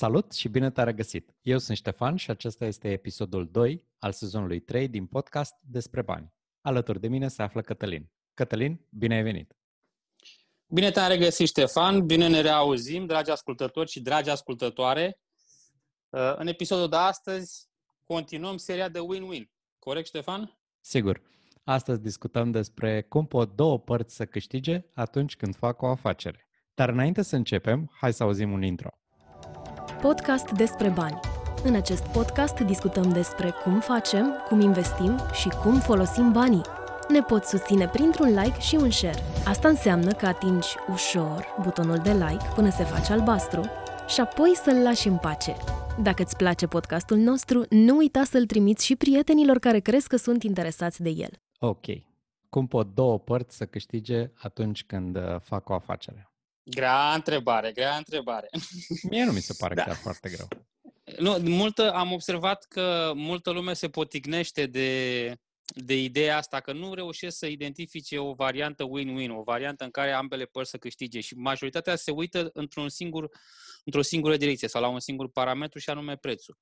Salut și bine te-am regăsit! Eu sunt Ștefan și acesta este episodul 2 al sezonului 3 din podcast despre bani. Alături de mine se află Cătălin. Cătălin, bine ai venit! Bine te-am regăsit, Ștefan! Bine ne reauzim, dragi ascultători și dragi ascultătoare! Uh, în episodul de astăzi continuăm seria de win-win. Corect, Ștefan? Sigur. Astăzi discutăm despre cum pot două părți să câștige atunci când fac o afacere. Dar înainte să începem, hai să auzim un intro. Podcast despre bani. În acest podcast discutăm despre cum facem, cum investim și cum folosim banii. Ne poți susține printr-un like și un share. Asta înseamnă că atingi ușor butonul de like până se face albastru și apoi să-l lași în pace. Dacă îți place podcastul nostru, nu uita să-l trimiți și prietenilor care crezi că sunt interesați de el. Ok. Cum pot două părți să câștige atunci când uh, fac o afacere? Grea întrebare, grea întrebare. Mie nu mi se pare da. chiar foarte greu. Nu, multă, am observat că multă lume se potignește de, de ideea asta, că nu reușesc să identifice o variantă win-win, o variantă în care ambele părți să câștige și majoritatea se uită într-un singur, într-o singură direcție sau la un singur parametru și anume prețul.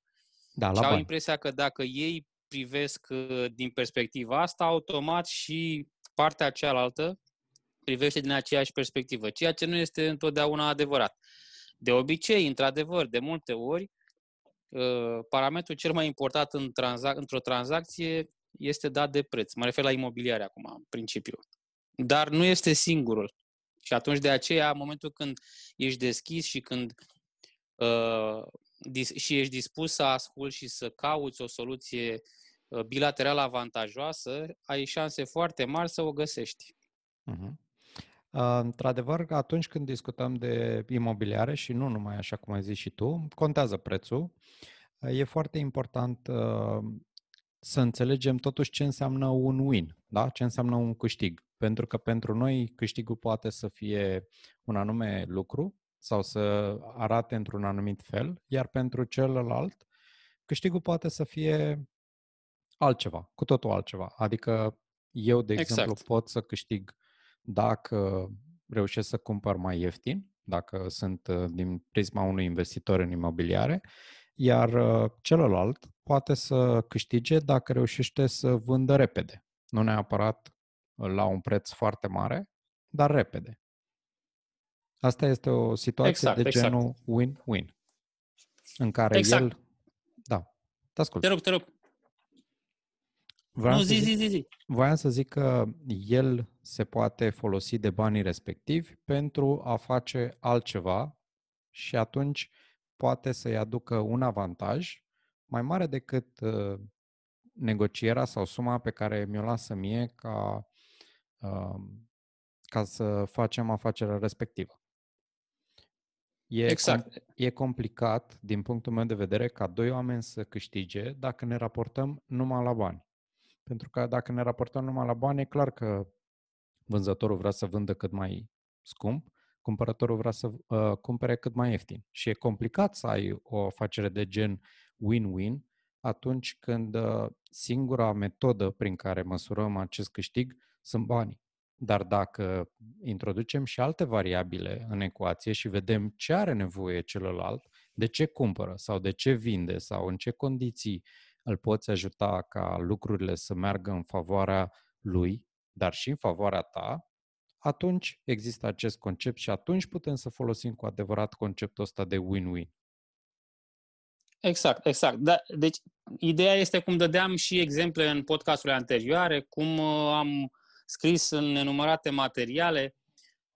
Da, la și bani. au impresia că dacă ei privesc uh, din perspectiva asta, automat și partea cealaltă privește din aceeași perspectivă, ceea ce nu este întotdeauna adevărat. De obicei, într-adevăr, de multe ori, uh, parametrul cel mai important în tranzac- într-o tranzacție este dat de preț. Mă refer la imobiliare acum, în principiu. Dar nu este singurul. Și atunci de aceea, în momentul când ești deschis și când uh, și ești dispus să asculți și să cauți o soluție uh, bilaterală avantajoasă, ai șanse foarte mari să o găsești. Uh-huh. Uh, într-adevăr, atunci când discutăm de imobiliare și nu numai așa cum ai zis și tu, contează prețul. Uh, e foarte important uh, să înțelegem totuși ce înseamnă un win, da? ce înseamnă un câștig. Pentru că pentru noi câștigul poate să fie un anume lucru sau să arate într-un anumit fel, iar pentru celălalt câștigul poate să fie altceva, cu totul altceva. Adică eu, de exact. exemplu, pot să câștig dacă reușesc să cumpăr mai ieftin, dacă sunt uh, din prisma unui investitor în imobiliare, iar uh, celălalt poate să câștige dacă reușește să vândă repede. Nu neapărat la un preț foarte mare, dar repede. Asta este o situație exact, de genul exact. win-win, în care exact. el... Da, te ascult. Te rog, te rog. Vreau nu, zi, zi, zi, zi. Voiam să zic că el se poate folosi de banii respectivi pentru a face altceva și atunci poate să-i aducă un avantaj mai mare decât uh, negocierea sau suma pe care mi-o lasă mie ca, uh, ca să facem afacerea respectivă. E, exact. Com- e complicat, din punctul meu de vedere, ca doi oameni să câștige dacă ne raportăm numai la bani. Pentru că dacă ne raportăm numai la bani, e clar că vânzătorul vrea să vândă cât mai scump, cumpărătorul vrea să uh, cumpere cât mai ieftin. Și e complicat să ai o afacere de gen win-win atunci când uh, singura metodă prin care măsurăm acest câștig sunt banii. Dar dacă introducem și alte variabile în ecuație și vedem ce are nevoie celălalt, de ce cumpără sau de ce vinde sau în ce condiții îl poți ajuta ca lucrurile să meargă în favoarea lui, dar și în favoarea ta, atunci există acest concept și atunci putem să folosim cu adevărat conceptul ăsta de win-win. Exact, exact. Da, deci, ideea este cum dădeam și exemple în podcasturile anterioare, cum uh, am scris în nenumărate materiale,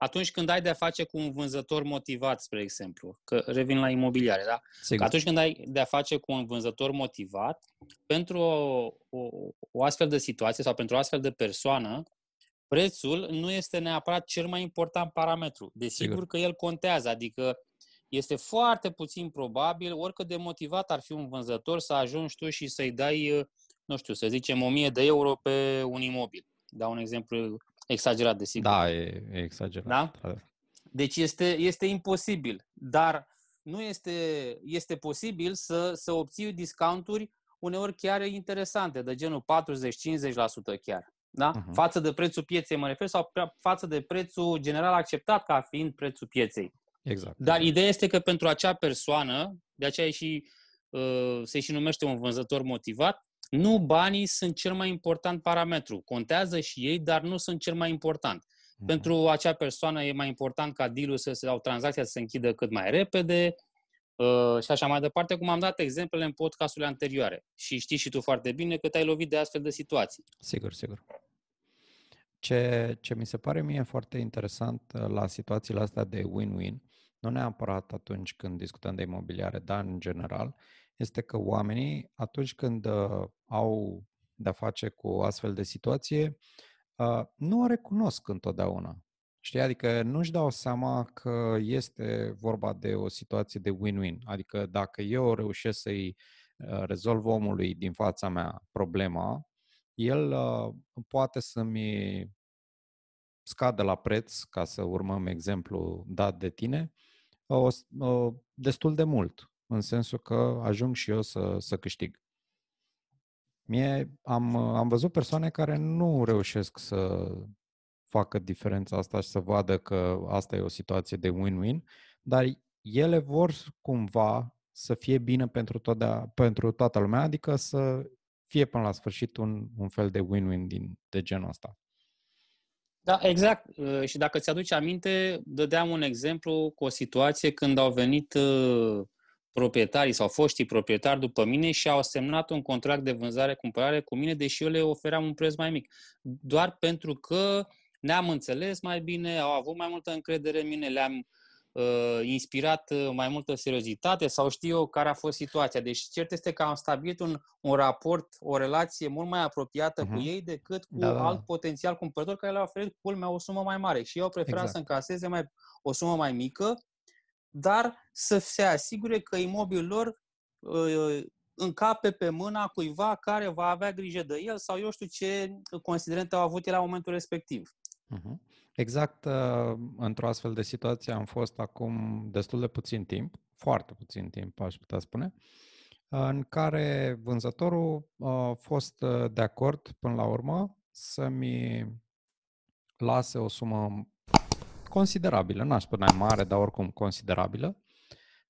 atunci când ai de-a face cu un vânzător motivat, spre exemplu, că revin la imobiliare, da? Sigur. Atunci când ai de-a face cu un vânzător motivat, pentru o, o, o astfel de situație sau pentru o astfel de persoană, prețul nu este neapărat cel mai important parametru. Desigur Sigur. că el contează, adică este foarte puțin probabil, oricât de motivat ar fi un vânzător, să ajungi tu și să-i dai, nu știu, să zicem 1000 de euro pe un imobil. Dau un exemplu exagerat, desigur. Da, e, e exagerat. Da? Deci este, este imposibil, dar nu este, este posibil să, să obții discounturi uneori chiar interesante, de genul 40-50% chiar. Da? Uh-huh. Față de prețul pieței mă refer sau față de prețul general acceptat ca fiind prețul pieței. Exact. Dar exact. ideea este că pentru acea persoană, de aceea e și, uh, se și numește un vânzător motivat, nu banii sunt cel mai important parametru. Contează și ei, dar nu sunt cel mai important. Uh-huh. Pentru acea persoană e mai important ca deal să se, sau tranzacția să se închidă cât mai repede uh, și așa mai departe, cum am dat exemplele în podcasturile anterioare. Și știi și tu foarte bine că te-ai lovit de astfel de situații. Sigur, sigur. Ce, ce mi se pare mie foarte interesant uh, la situațiile astea de win-win, nu neapărat atunci când discutăm de imobiliare, dar în general, este că oamenii, atunci când uh, au de-a face cu o astfel de situație, uh, nu o recunosc întotdeauna. Știi? Adică nu-și dau seama că este vorba de o situație de win-win. Adică dacă eu reușesc să-i uh, rezolv omului din fața mea problema, el uh, poate să-mi scadă la preț, ca să urmăm exemplu dat de tine, uh, uh, destul de mult, în sensul că ajung și eu să, să câștig. Mie am, am văzut persoane care nu reușesc să facă diferența asta și să vadă că asta e o situație de win-win, dar ele vor cumva să fie bine pentru, toată, pentru toată lumea, adică să fie până la sfârșit un, un fel de win-win din, de genul ăsta. Da, exact. Uh, și dacă ți-aduci aminte, dădeam un exemplu cu o situație când au venit uh, proprietarii sau foștii proprietari după mine și au semnat un contract de vânzare-cumpărare cu mine, deși eu le ofeream un preț mai mic. Doar pentru că ne-am înțeles mai bine, au avut mai multă încredere în mine, le-am uh, inspirat uh, mai multă seriozitate sau știu eu care a fost situația. Deci cert este că am stabilit un, un raport, o relație mult mai apropiată uh-huh. cu mhm. ei decât cu da, da. alt potențial cumpărător care le-a oferit culmea o sumă mai mare. Și eu au preferat exact. să încaseze mai, o sumă mai mică, dar să se asigure că imobilul lor uh, încape pe mâna cuiva care va avea grijă de el sau eu știu ce considerente au avut el la momentul respectiv. Uh-huh. Exact uh, într-o astfel de situație am fost acum destul de puțin timp, foarte puțin timp aș putea spune, în care vânzătorul a fost uh, de acord până la urmă să-mi lase o sumă considerabilă, n-aș spune mare, dar oricum considerabilă,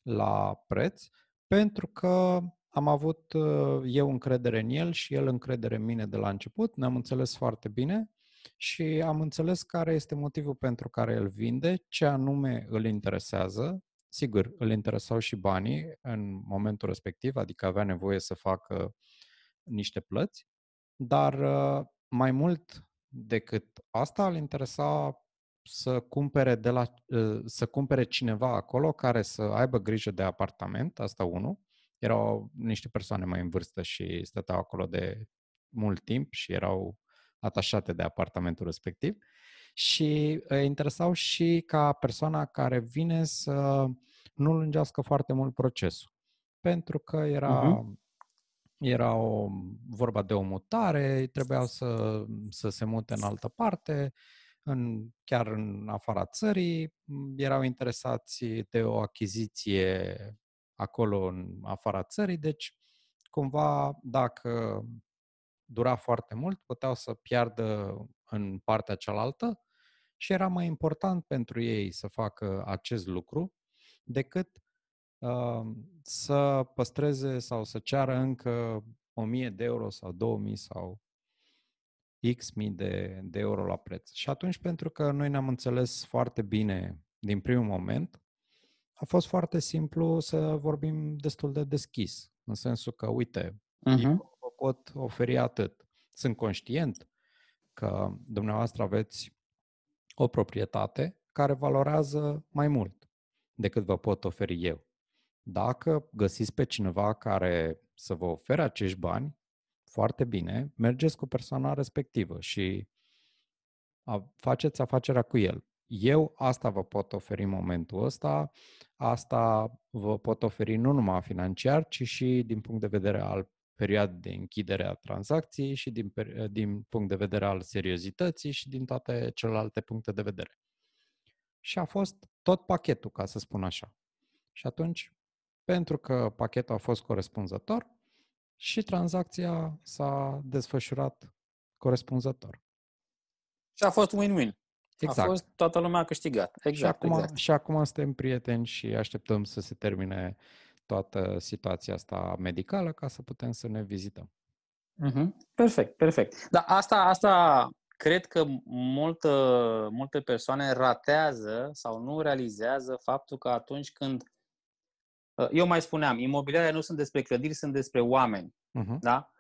la preț, pentru că am avut uh, eu încredere în el și el încredere în mine de la început, ne-am înțeles foarte bine și am înțeles care este motivul pentru care el vinde, ce anume îl interesează. Sigur, îl interesau și banii în momentul respectiv, adică avea nevoie să facă niște plăți, dar uh, mai mult decât asta îl interesa să cumpere, de la, uh, să cumpere cineva acolo care să aibă grijă de apartament, asta unul. Erau niște persoane mai în vârstă și stăteau acolo de mult timp și erau atașate de apartamentul respectiv și îi interesau și ca persoana care vine să nu lungească foarte mult procesul. Pentru că era, uh-huh. era o, vorba de o mutare, trebuiau să, să se mute în altă parte, în, chiar în afara țării, erau interesați de o achiziție acolo în afara țării, deci cumva dacă dura foarte mult, puteau să piardă în partea cealaltă și era mai important pentru ei să facă acest lucru decât uh, să păstreze sau să ceară încă 1000 de euro sau 2000 sau X mii de, de euro la preț. Și atunci, pentru că noi ne-am înțeles foarte bine din primul moment, a fost foarte simplu să vorbim destul de deschis, în sensul că, uite, uh-huh. eu pot oferi atât. Sunt conștient că dumneavoastră aveți o proprietate care valorează mai mult decât vă pot oferi eu. Dacă găsiți pe cineva care să vă ofere acești bani, foarte bine, mergeți cu persoana respectivă și faceți afacerea cu el. Eu asta vă pot oferi în momentul ăsta, asta vă pot oferi nu numai financiar, ci și din punct de vedere al perioadă de închidere a tranzacției și din, din punct de vedere al seriozității și din toate celelalte puncte de vedere. Și a fost tot pachetul, ca să spun așa. Și atunci, pentru că pachetul a fost corespunzător, și tranzacția s-a desfășurat corespunzător. Și a fost win-win. Exact. A fost toată lumea a câștigat. Exact, și acum, exact. Și acum suntem prieteni și așteptăm să se termine toată situația asta medicală ca să putem să ne vizităm. Uh-huh. Perfect, perfect. Dar asta, asta cred că multă, multe persoane ratează sau nu realizează faptul că atunci când uh, eu mai spuneam, imobiliarea nu sunt despre clădiri, sunt despre oameni. Uh-huh. Da?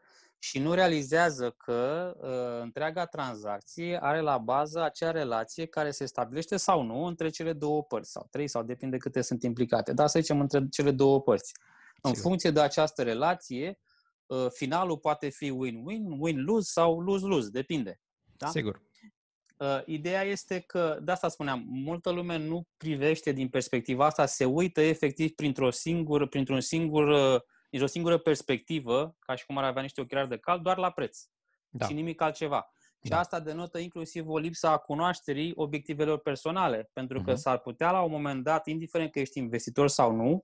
Și nu realizează că uh, întreaga tranzacție are la bază acea relație care se stabilește sau nu între cele două părți, sau trei, sau depinde câte sunt implicate. Dar să zicem între cele două părți. În funcție de această relație, uh, finalul poate fi win-win, win-lose sau lose-lose, depinde. Da? Sigur. Uh, ideea este că, de asta spuneam, multă lume nu privește din perspectiva asta, se uită efectiv printr-o singură, printr-un singur, uh, dintr-o singură perspectivă, ca și cum ar avea niște ochelari de cal, doar la preț da. și nimic altceva. Da. Și asta denotă inclusiv o lipsă a cunoașterii obiectivelor personale, pentru că uh-huh. s-ar putea la un moment dat, indiferent că ești investitor sau nu,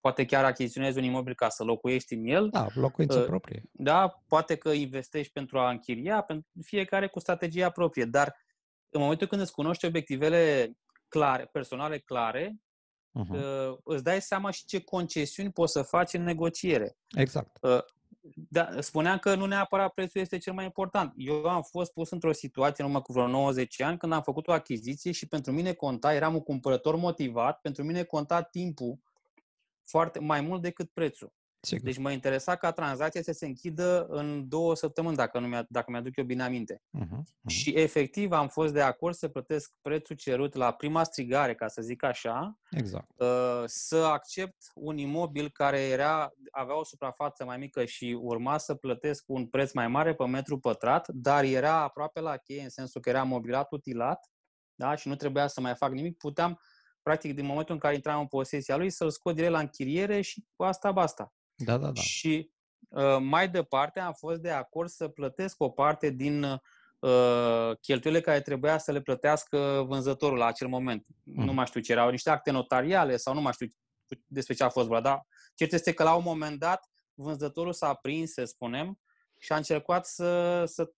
poate chiar achiziționezi un imobil ca să locuiești în el. Da, locuință uh, proprie. Da, poate că investești pentru a închiria, pentru fiecare cu strategia proprie, dar în momentul când îți cunoști obiectivele clare, personale clare, uh-huh. uh, îți dai seama și ce concesiuni poți să faci în negociere. Exact. Uh, da, spuneam că nu neapărat prețul este cel mai important. Eu am fost pus într-o situație în urmă cu vreo 90 ani când am făcut o achiziție și pentru mine conta, eram un cumpărător motivat, pentru mine conta timpul foarte mai mult decât prețul. Sigur. Deci mă interesa ca tranzacția să se închidă în două săptămâni, dacă, nu mi-a, dacă mi-aduc eu bine aminte. Uh-huh, uh-huh. Și efectiv am fost de acord să plătesc prețul cerut la prima strigare, ca să zic așa, exact. uh, să accept un imobil care era, avea o suprafață mai mică și urma să plătesc un preț mai mare pe metru pătrat, dar era aproape la cheie, în sensul că era mobilat utilat da? și nu trebuia să mai fac nimic. Puteam practic din momentul în care intram în posesia lui, să-l scot direct la închiriere și cu asta basta. Da, da, da. Și uh, mai departe am fost de acord să plătesc o parte din uh, cheltuielile care trebuia să le plătească vânzătorul la acel moment. Mm. Nu mai știu ce erau, niște acte notariale sau nu mai știu despre ce a fost vorba, dar cert este că la un moment dat vânzătorul s-a prins, să spunem, și a încercat să, să,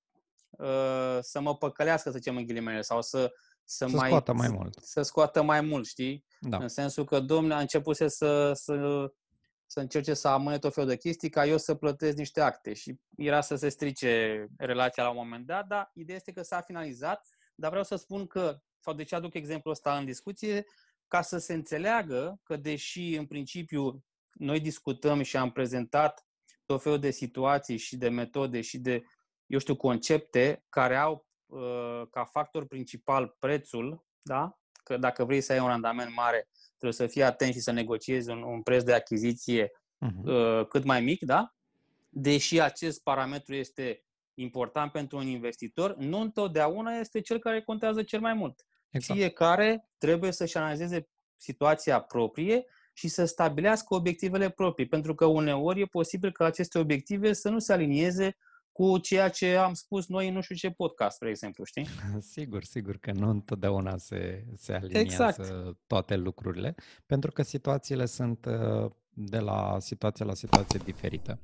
uh, să mă păcălească, să zicem în ghilimele, sau să să, să mai, scoată mai mult. Să scoată mai mult, știi? Da. În sensul că domnul a început să, să, să încerce să amâne tot felul de chestii ca eu să plătesc niște acte și era să se strice relația la un moment dat, dar ideea este că s-a finalizat, dar vreau să spun că, sau de ce aduc exemplul ăsta în discuție, ca să se înțeleagă că deși în principiu noi discutăm și am prezentat tot felul de situații și de metode și de, eu știu, concepte care au Uh, ca factor principal prețul, da? că dacă vrei să ai un randament mare, trebuie să fii atent și să negociezi un, un preț de achiziție uh-huh. cât mai mic, da? Deși acest parametru este important pentru un investitor, nu întotdeauna este cel care contează cel mai mult. Exact. Fiecare trebuie să-și analizeze situația proprie și să stabilească obiectivele proprii, pentru că uneori e posibil ca aceste obiective să nu se alinieze cu ceea ce am spus noi în nu știu ce podcast, spre exemplu, știi? Sigur, sigur că nu întotdeauna se, se aliniază exact. toate lucrurile, pentru că situațiile sunt uh, de la situație la situație diferită.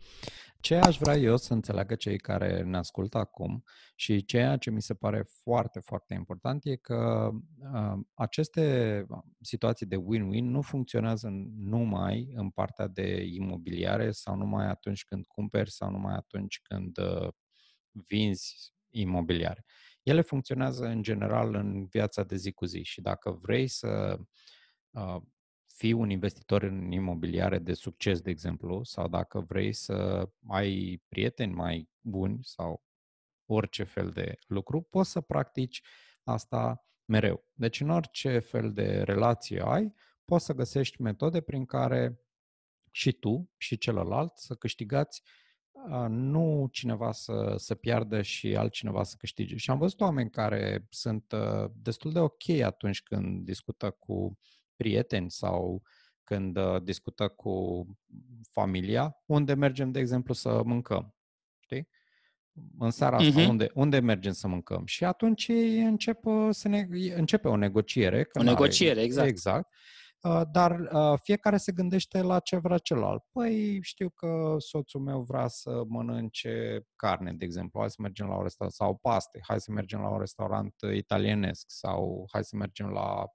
Ce aș vrea eu să înțeleagă cei care ne ascultă acum și ceea ce mi se pare foarte, foarte important e că uh, aceste situații de win-win nu funcționează numai în partea de imobiliare sau numai atunci când cumperi sau numai atunci când uh, vinzi imobiliare. Ele funcționează în general în viața de zi cu zi și dacă vrei să uh, fii un investitor în imobiliare de succes, de exemplu, sau dacă vrei să ai prieteni mai buni sau orice fel de lucru, poți să practici asta mereu. Deci în orice fel de relație ai, poți să găsești metode prin care și tu și celălalt să câștigați nu cineva să, să piardă și altcineva să câștige. Și am văzut oameni care sunt destul de ok atunci când discută cu prieteni sau când uh, discută cu familia, unde mergem, de exemplu, să mâncăm. Știi? În seara asta, uh-huh. unde, unde mergem să mâncăm? Și atunci încep uh, să ne, începe o negociere. O negociere, are, exact. Exact. Uh, dar uh, fiecare se gândește la ce vrea celălalt. Păi știu că soțul meu vrea să mănânce carne, de exemplu, hai să mergem la un restaurant, sau paste, hai să mergem la un restaurant italienesc, sau hai să mergem la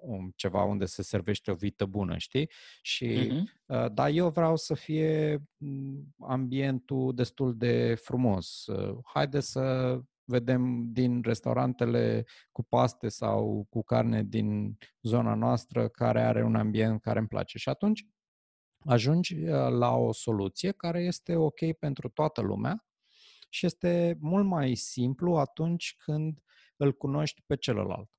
um, ceva unde se servește o vită bună, știi? Și, uh-huh. uh, dar eu vreau să fie mm, ambientul destul de frumos. Uh, haide să vedem din restaurantele cu paste sau cu carne din zona noastră care are un ambient care îmi place. Și atunci ajungi uh, la o soluție care este ok pentru toată lumea și este mult mai simplu atunci când îl cunoști pe celălalt.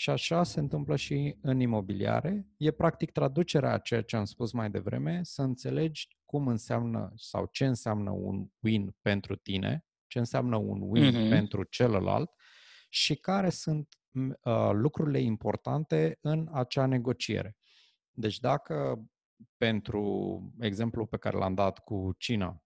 Și așa se întâmplă și în imobiliare. E practic traducerea a ceea ce am spus mai devreme, să înțelegi cum înseamnă sau ce înseamnă un win pentru tine, ce înseamnă un win mm-hmm. pentru celălalt și care sunt uh, lucrurile importante în acea negociere. Deci dacă pentru exemplu pe care l-am dat cu China,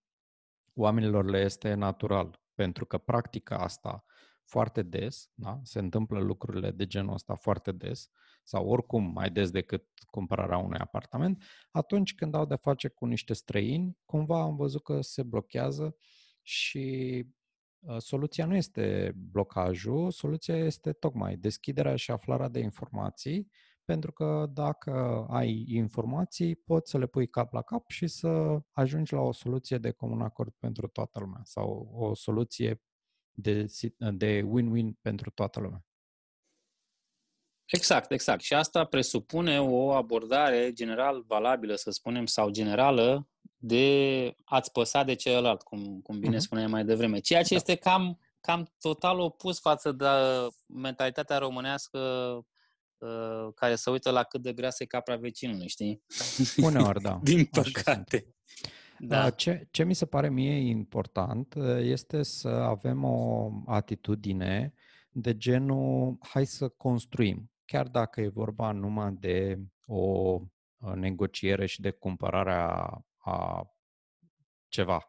oamenilor le este natural, pentru că practica asta foarte des, da? se întâmplă lucrurile de genul ăsta foarte des, sau oricum mai des decât cumpărarea unui apartament, atunci când au de face cu niște străini, cumva am văzut că se blochează și uh, soluția nu este blocajul, soluția este tocmai deschiderea și aflarea de informații pentru că dacă ai informații, poți să le pui cap la cap și să ajungi la o soluție de comun acord pentru toată lumea sau o soluție de, de win-win pentru toată lumea. Exact, exact. Și asta presupune o abordare general valabilă, să spunem, sau generală de a-ți păsa de celălalt, cum, cum bine uh-huh. spuneai mai devreme. Ceea ce da. este cam, cam total opus față de mentalitatea românească Uh, care se uită la cât de grea e capra vecinului, știi? Uneori, da. Din păcate. Da. Uh, ce, ce mi se pare mie important uh, este să avem o atitudine de genul hai să construim. Chiar dacă e vorba numai de o negociere și de cumpărarea a ceva,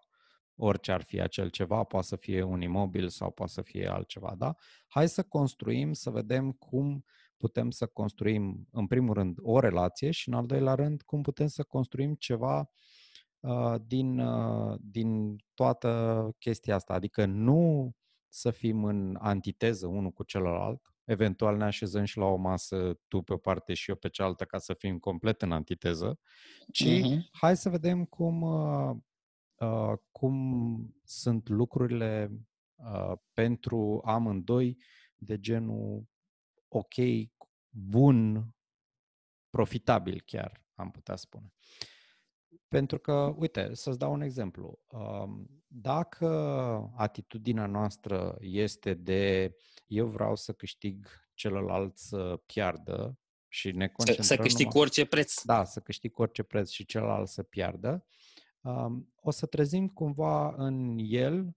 orice ar fi acel ceva, poate să fie un imobil sau poate să fie altceva, da? Hai să construim, să vedem cum putem să construim, în primul rând, o relație și, în al doilea rând, cum putem să construim ceva uh, din, uh, din toată chestia asta. Adică nu să fim în antiteză unul cu celălalt, eventual ne așezăm și la o masă tu pe o parte și eu pe cealaltă ca să fim complet în antiteză, ci uh-huh. hai să vedem cum, uh, uh, cum sunt lucrurile uh, pentru amândoi de genul ok, bun, profitabil chiar, am putea spune. Pentru că, uite, să-ți dau un exemplu. Um, dacă atitudinea noastră este de eu vreau să câștig celălalt să piardă și ne concentrăm... Să, să câștig numai, cu orice preț. Da, să câștig cu orice preț și celălalt să piardă, um, o să trezim cumva în el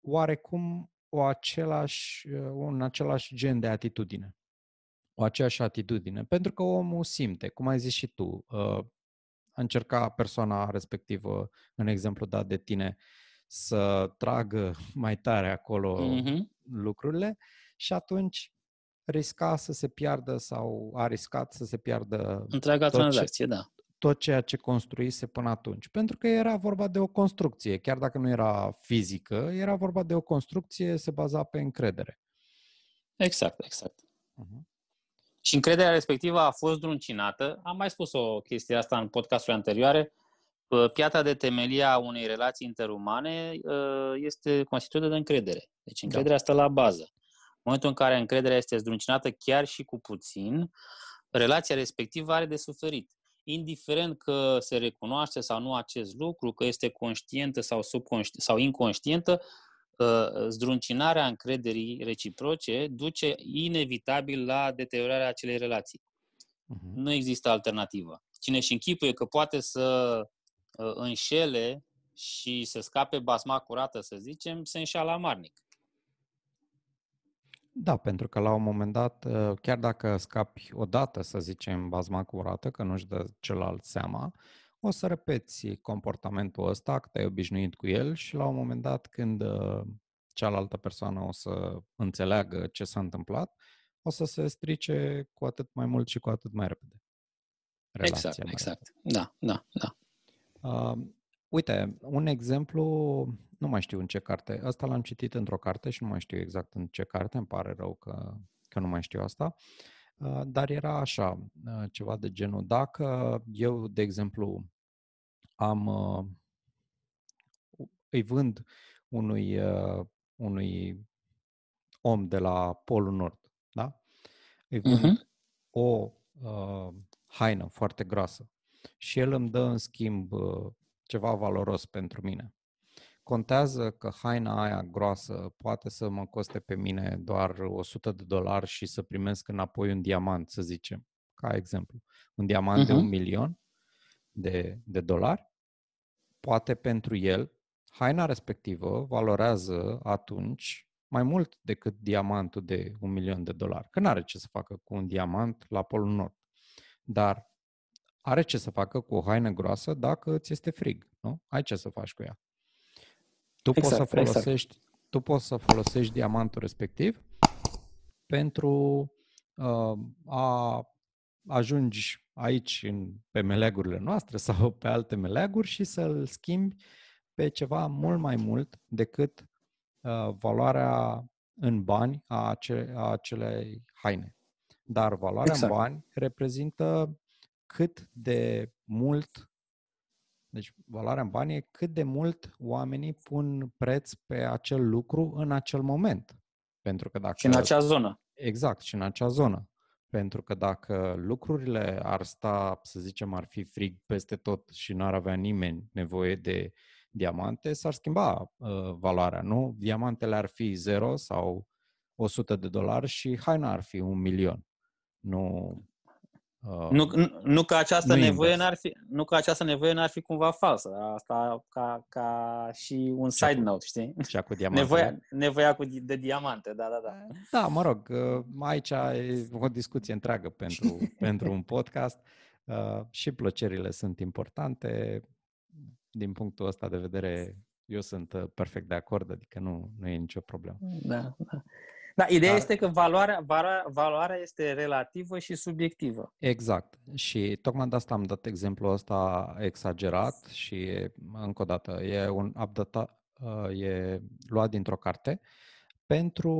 oarecum o același, un același gen de atitudine. O aceeași atitudine. Pentru că omul simte, cum ai zis și tu, uh, a încerca persoana respectivă, în exemplu dat de tine, să tragă mai tare acolo mm-hmm. lucrurile și atunci risca să se piardă sau a riscat să se piardă întreaga tranzacție, ce, da tot ceea ce construise până atunci. Pentru că era vorba de o construcție, chiar dacă nu era fizică, era vorba de o construcție, se baza pe încredere. Exact, exact. Uh-huh. Și încrederea respectivă a fost druncinată. Am mai spus o chestie asta în podcasturile anterioare. Piatra de temelie a unei relații interumane ă, este constituită de încredere. Deci da. încrederea da. stă la bază. În momentul în care încrederea este zdruncinată chiar și cu puțin, relația respectivă are de suferit indiferent că se recunoaște sau nu acest lucru, că este conștientă sau, subconști- sau inconștientă, ă, zdruncinarea încrederii reciproce duce inevitabil la deteriorarea acelei relații. Uh-huh. Nu există alternativă. Cine și închipuie că poate să ă, înșele și să scape basma curată, să zicem, se înșeală amarnic. Da, pentru că la un moment dat, ă, chiar dacă scapi odată, să zicem, bazma curată, că nu-și dă celălalt seama, o să repeți comportamentul ăsta, că te-ai obișnuit cu el și la un moment dat, când ă, cealaltă persoană o să înțeleagă ce s-a întâmplat, o să se strice cu atât mai mult și cu atât mai repede. Relația exact, exact. Da, da, da. Uh, uite, un exemplu nu mai știu în ce carte. Asta l-am citit într-o carte și nu mai știu exact în ce carte. Îmi pare rău că, că nu mai știu asta. Uh, dar era așa, uh, ceva de genul. Dacă eu, de exemplu, am îi vând unui, unui om de la Polul Nord, da? Îi vând uh-huh. o uh, haină foarte groasă și el îmi dă în schimb uh, ceva valoros pentru mine. Contează că haina aia groasă poate să mă coste pe mine doar 100 de dolari și să primesc înapoi un diamant, să zicem, ca exemplu. Un diamant uh-huh. de un milion de, de dolari. Poate pentru el, haina respectivă valorează atunci mai mult decât diamantul de un milion de dolari. Că nu are ce să facă cu un diamant la Polul Nord. Dar are ce să facă cu o haină groasă dacă ți este frig, nu? Ai ce să faci cu ea. Tu exact, poți să exact. folosești, exact. tu poți să folosești diamantul respectiv pentru uh, a ajungi aici în, pe meleagurile noastre sau pe alte meleaguri și să-l schimbi pe ceva mult mai mult decât uh, valoarea în bani a, ace- a acelei haine. Dar valoarea exact. în bani reprezintă cât de mult, deci valoarea în bani e cât de mult oamenii pun preț pe acel lucru în acel moment. Pentru că dacă... Și în acea zonă. Exact, și în acea zonă. Pentru că dacă lucrurile ar sta, să zicem, ar fi frig peste tot și n-ar avea nimeni nevoie de diamante, s-ar schimba uh, valoarea, nu? Diamantele ar fi 0 sau 100 de dolari și haina ar fi un milion. Nu Uh, nu, nu, nu că această nu nevoie n-ar fi, nu că această nevoie n-ar fi cumva falsă. Asta ca, ca și un side note, știi? Cea cu diamante. Nevoia, nevoia cu, de diamante, da, da, da. Da, mă rog, uh, aici e o discuție întreagă pentru, pentru un podcast. Uh, și plăcerile sunt importante. Din punctul ăsta de vedere, eu sunt uh, perfect de acord, adică nu, nu e nicio problemă. Da, da. Da, ideea Dar... este că valoarea, valoarea, valoarea este relativă și subiectivă. Exact. Și tocmai de asta am dat exemplul ăsta exagerat și, încă o dată, e, un updata, uh, e luat dintr-o carte pentru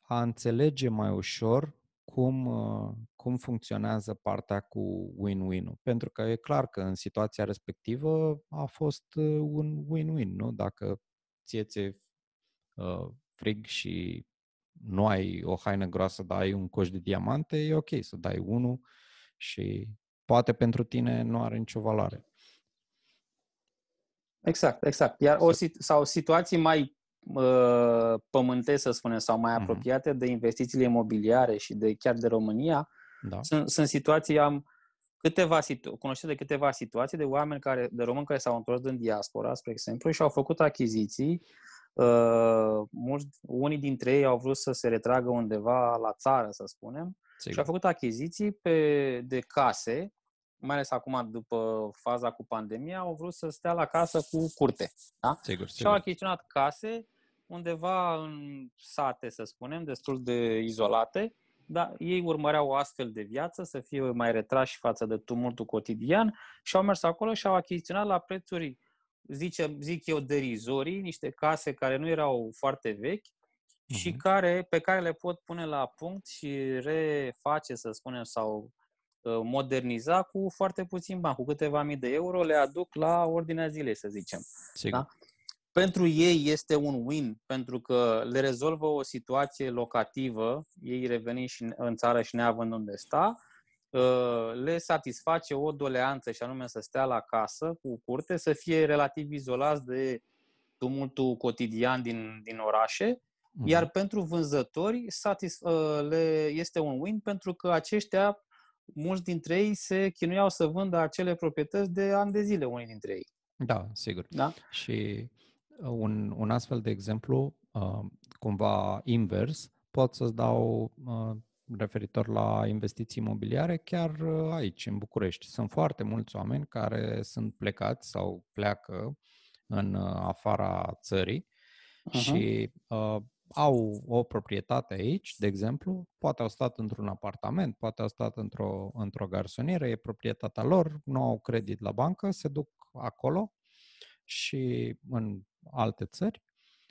a înțelege mai ușor cum, uh, cum funcționează partea cu win-win-ul. Pentru că e clar că în situația respectivă a fost uh, un win-win, nu? Dacă ție ți frig și nu ai o haină groasă, dar ai un coș de diamante, e ok să dai unul și poate pentru tine nu are nicio valoare. Exact, exact. Iar o, sau situații mai uh, pământe, să spunem, sau mai mhm. apropiate mm-hmm. de investițiile imobiliare și de chiar de România, da. sunt, sunt situații, am câteva situ- cunoște de câteva situații de oameni care, de români care s-au întors din diaspora, spre exemplu, și au făcut achiziții Uh, mulți, unii dintre ei au vrut să se retragă undeva la țară, să spunem, Sigur. și au făcut achiziții pe, de case, mai ales acum după faza cu pandemia, au vrut să stea la casă cu curte. Da? Sigur, sigur. Și au achiziționat case undeva în sate, să spunem, destul de izolate, dar ei urmăreau o astfel de viață, să fie mai retrași față de tumultul cotidian și au mers acolo și au achiziționat la prețuri zice, zic eu, derizorii, niște case care nu erau foarte vechi uh-huh. și mhm. care, pe care le pot pune la punct și reface, să spunem, sau ă, moderniza cu foarte puțin bani, cu câteva mii de euro, le aduc la ordinea zilei, să zicem. Sigur. Da? Pentru ei este un win, pentru că le rezolvă o situație locativă, ei revenind și în țară și neavând unde sta, Uh, le satisface o doleanță și anume să stea la casă cu curte, să fie relativ izolați de tumultul cotidian din, din orașe, mm. iar pentru vânzători satis, uh, le este un win pentru că aceștia, mulți dintre ei se chinuiau să vândă acele proprietăți de ani de zile, unii dintre ei. Da, sigur. Da? Și un, un astfel de exemplu, uh, cumva invers, pot să-ți dau referitor la investiții imobiliare chiar uh, aici, în București. Sunt foarte mulți oameni care sunt plecați sau pleacă în uh, afara țării uh-huh. și uh, au o proprietate aici, de exemplu, poate au stat într-un apartament, poate au stat într-o, într-o garsonieră, e proprietatea lor, nu au credit la bancă, se duc acolo și în alte țări,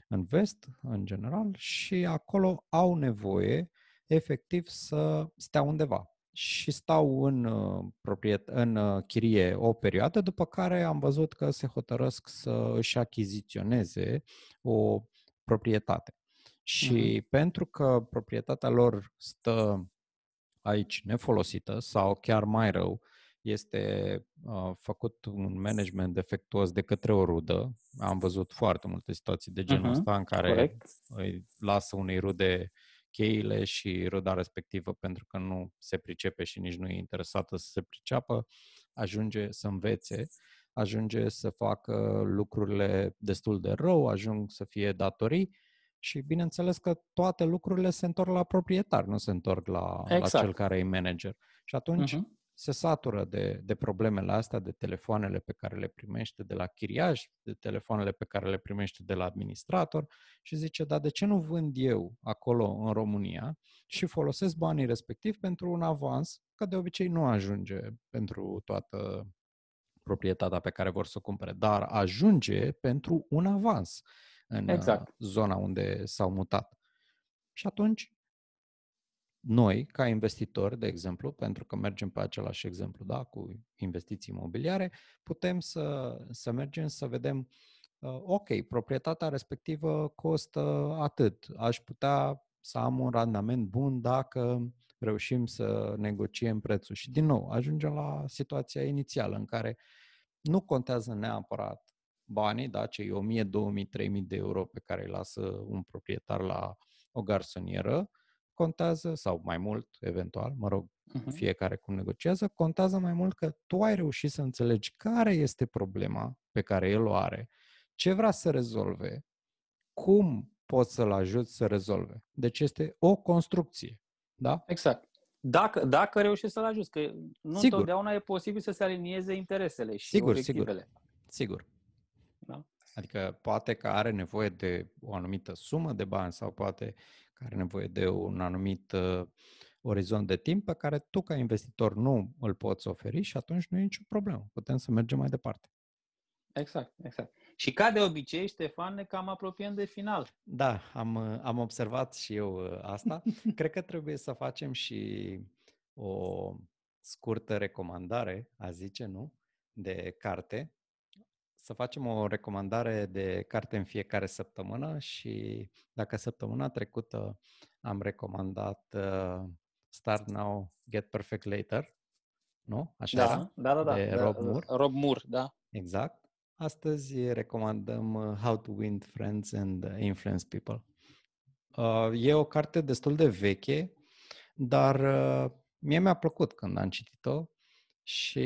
în vest, în general, și acolo au nevoie efectiv să stea undeva. Și stau în, uh, propriet- în uh, chirie o perioadă, după care am văzut că se hotărăsc să își achiziționeze o proprietate. Și uh-huh. pentru că proprietatea lor stă aici nefolosită sau chiar mai rău, este uh, făcut un management defectuos de către o rudă. Am văzut foarte multe situații de genul uh-huh. ăsta în care Correct. îi lasă unei rude cheile și ruda respectivă pentru că nu se pricepe și nici nu e interesată să se priceapă, ajunge să învețe, ajunge să facă lucrurile destul de rău, ajung să fie datorii și bineînțeles că toate lucrurile se întorc la proprietar, nu se întorc la, exact. la cel care e manager. Și atunci uh-huh se satură de, de problemele astea, de telefoanele pe care le primește de la chiriaș, de telefoanele pe care le primește de la administrator și zice, dar de ce nu vând eu acolo în România și folosesc banii respectiv pentru un avans, că de obicei nu ajunge pentru toată proprietatea pe care vor să o cumpere, dar ajunge pentru un avans în exact. zona unde s-au mutat. Și atunci noi, ca investitori, de exemplu, pentru că mergem pe același exemplu, da, cu investiții imobiliare, putem să, să mergem să vedem, uh, ok, proprietatea respectivă costă atât, aș putea să am un randament bun dacă reușim să negociem prețul. Și din nou, ajungem la situația inițială în care nu contează neapărat banii, da, cei 1000, 2000, 3000 de euro pe care îi lasă un proprietar la o garsonieră, contează, sau mai mult, eventual, mă rog, uh-huh. fiecare cum negociază, contează mai mult că tu ai reușit să înțelegi care este problema pe care el o are, ce vrea să rezolve, cum poți să-l ajuți să rezolve. Deci este o construcție. Da? Exact. Dacă, dacă reușești să-l ajuți, că nu sigur. întotdeauna e posibil să se alinieze interesele și sigur, obiectivele. Sigur, sigur. Da? Adică poate că are nevoie de o anumită sumă de bani sau poate că are nevoie de un anumit uh, orizont de timp pe care tu ca investitor nu îl poți oferi și atunci nu e nicio problemă. Putem să mergem mai departe. Exact, exact. Și ca de obicei, Ștefan, ne cam apropiem de final. Da, am, am observat și eu uh, asta. Cred că trebuie să facem și o scurtă recomandare, a zice, nu? De carte să facem o recomandare de carte în fiecare săptămână și dacă săptămâna trecută am recomandat uh, Start Now, Get Perfect Later, nu? Așa da, era? Da, da, da. De da, Rob Moore. Rob Moore, da. Exact. Astăzi recomandăm uh, How to Win Friends and Influence People. Uh, e o carte destul de veche, dar uh, mie mi-a plăcut când am citit-o și,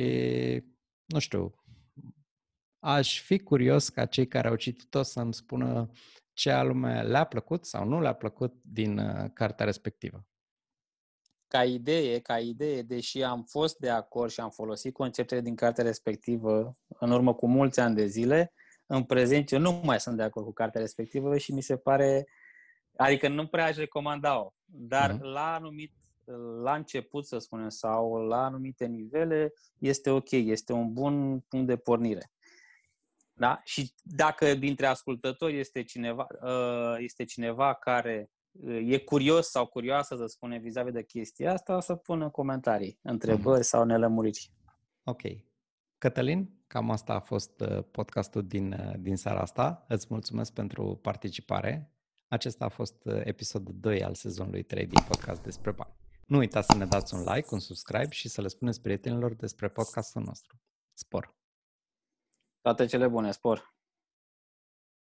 nu știu, aș fi curios ca cei care au citit-o să-mi spună ce alume le-a plăcut sau nu le-a plăcut din uh, cartea respectivă. Ca idee, ca idee, deși am fost de acord și am folosit conceptele din cartea respectivă în urmă cu mulți ani de zile, în prezent eu nu mai sunt de acord cu cartea respectivă și mi se pare, adică nu prea aș recomanda-o, dar uh-huh. la anumit la început, să spunem, sau la anumite nivele, este ok, este un bun punct de pornire. Da? Și dacă dintre ascultători este cineva, uh, este cineva care uh, e curios sau curioasă, să spune, vis-a-vis de chestia asta, să pună comentarii, întrebări mm-hmm. sau nelămuriri. Ok. Cătălin, cam asta a fost uh, podcastul din, din seara asta. Îți mulțumesc pentru participare. Acesta a fost episodul 2 al sezonului 3 din podcast despre bani. Nu uitați să ne dați un like, un subscribe și să le spuneți prietenilor despre podcastul nostru. Spor! Toate cele bune, spor!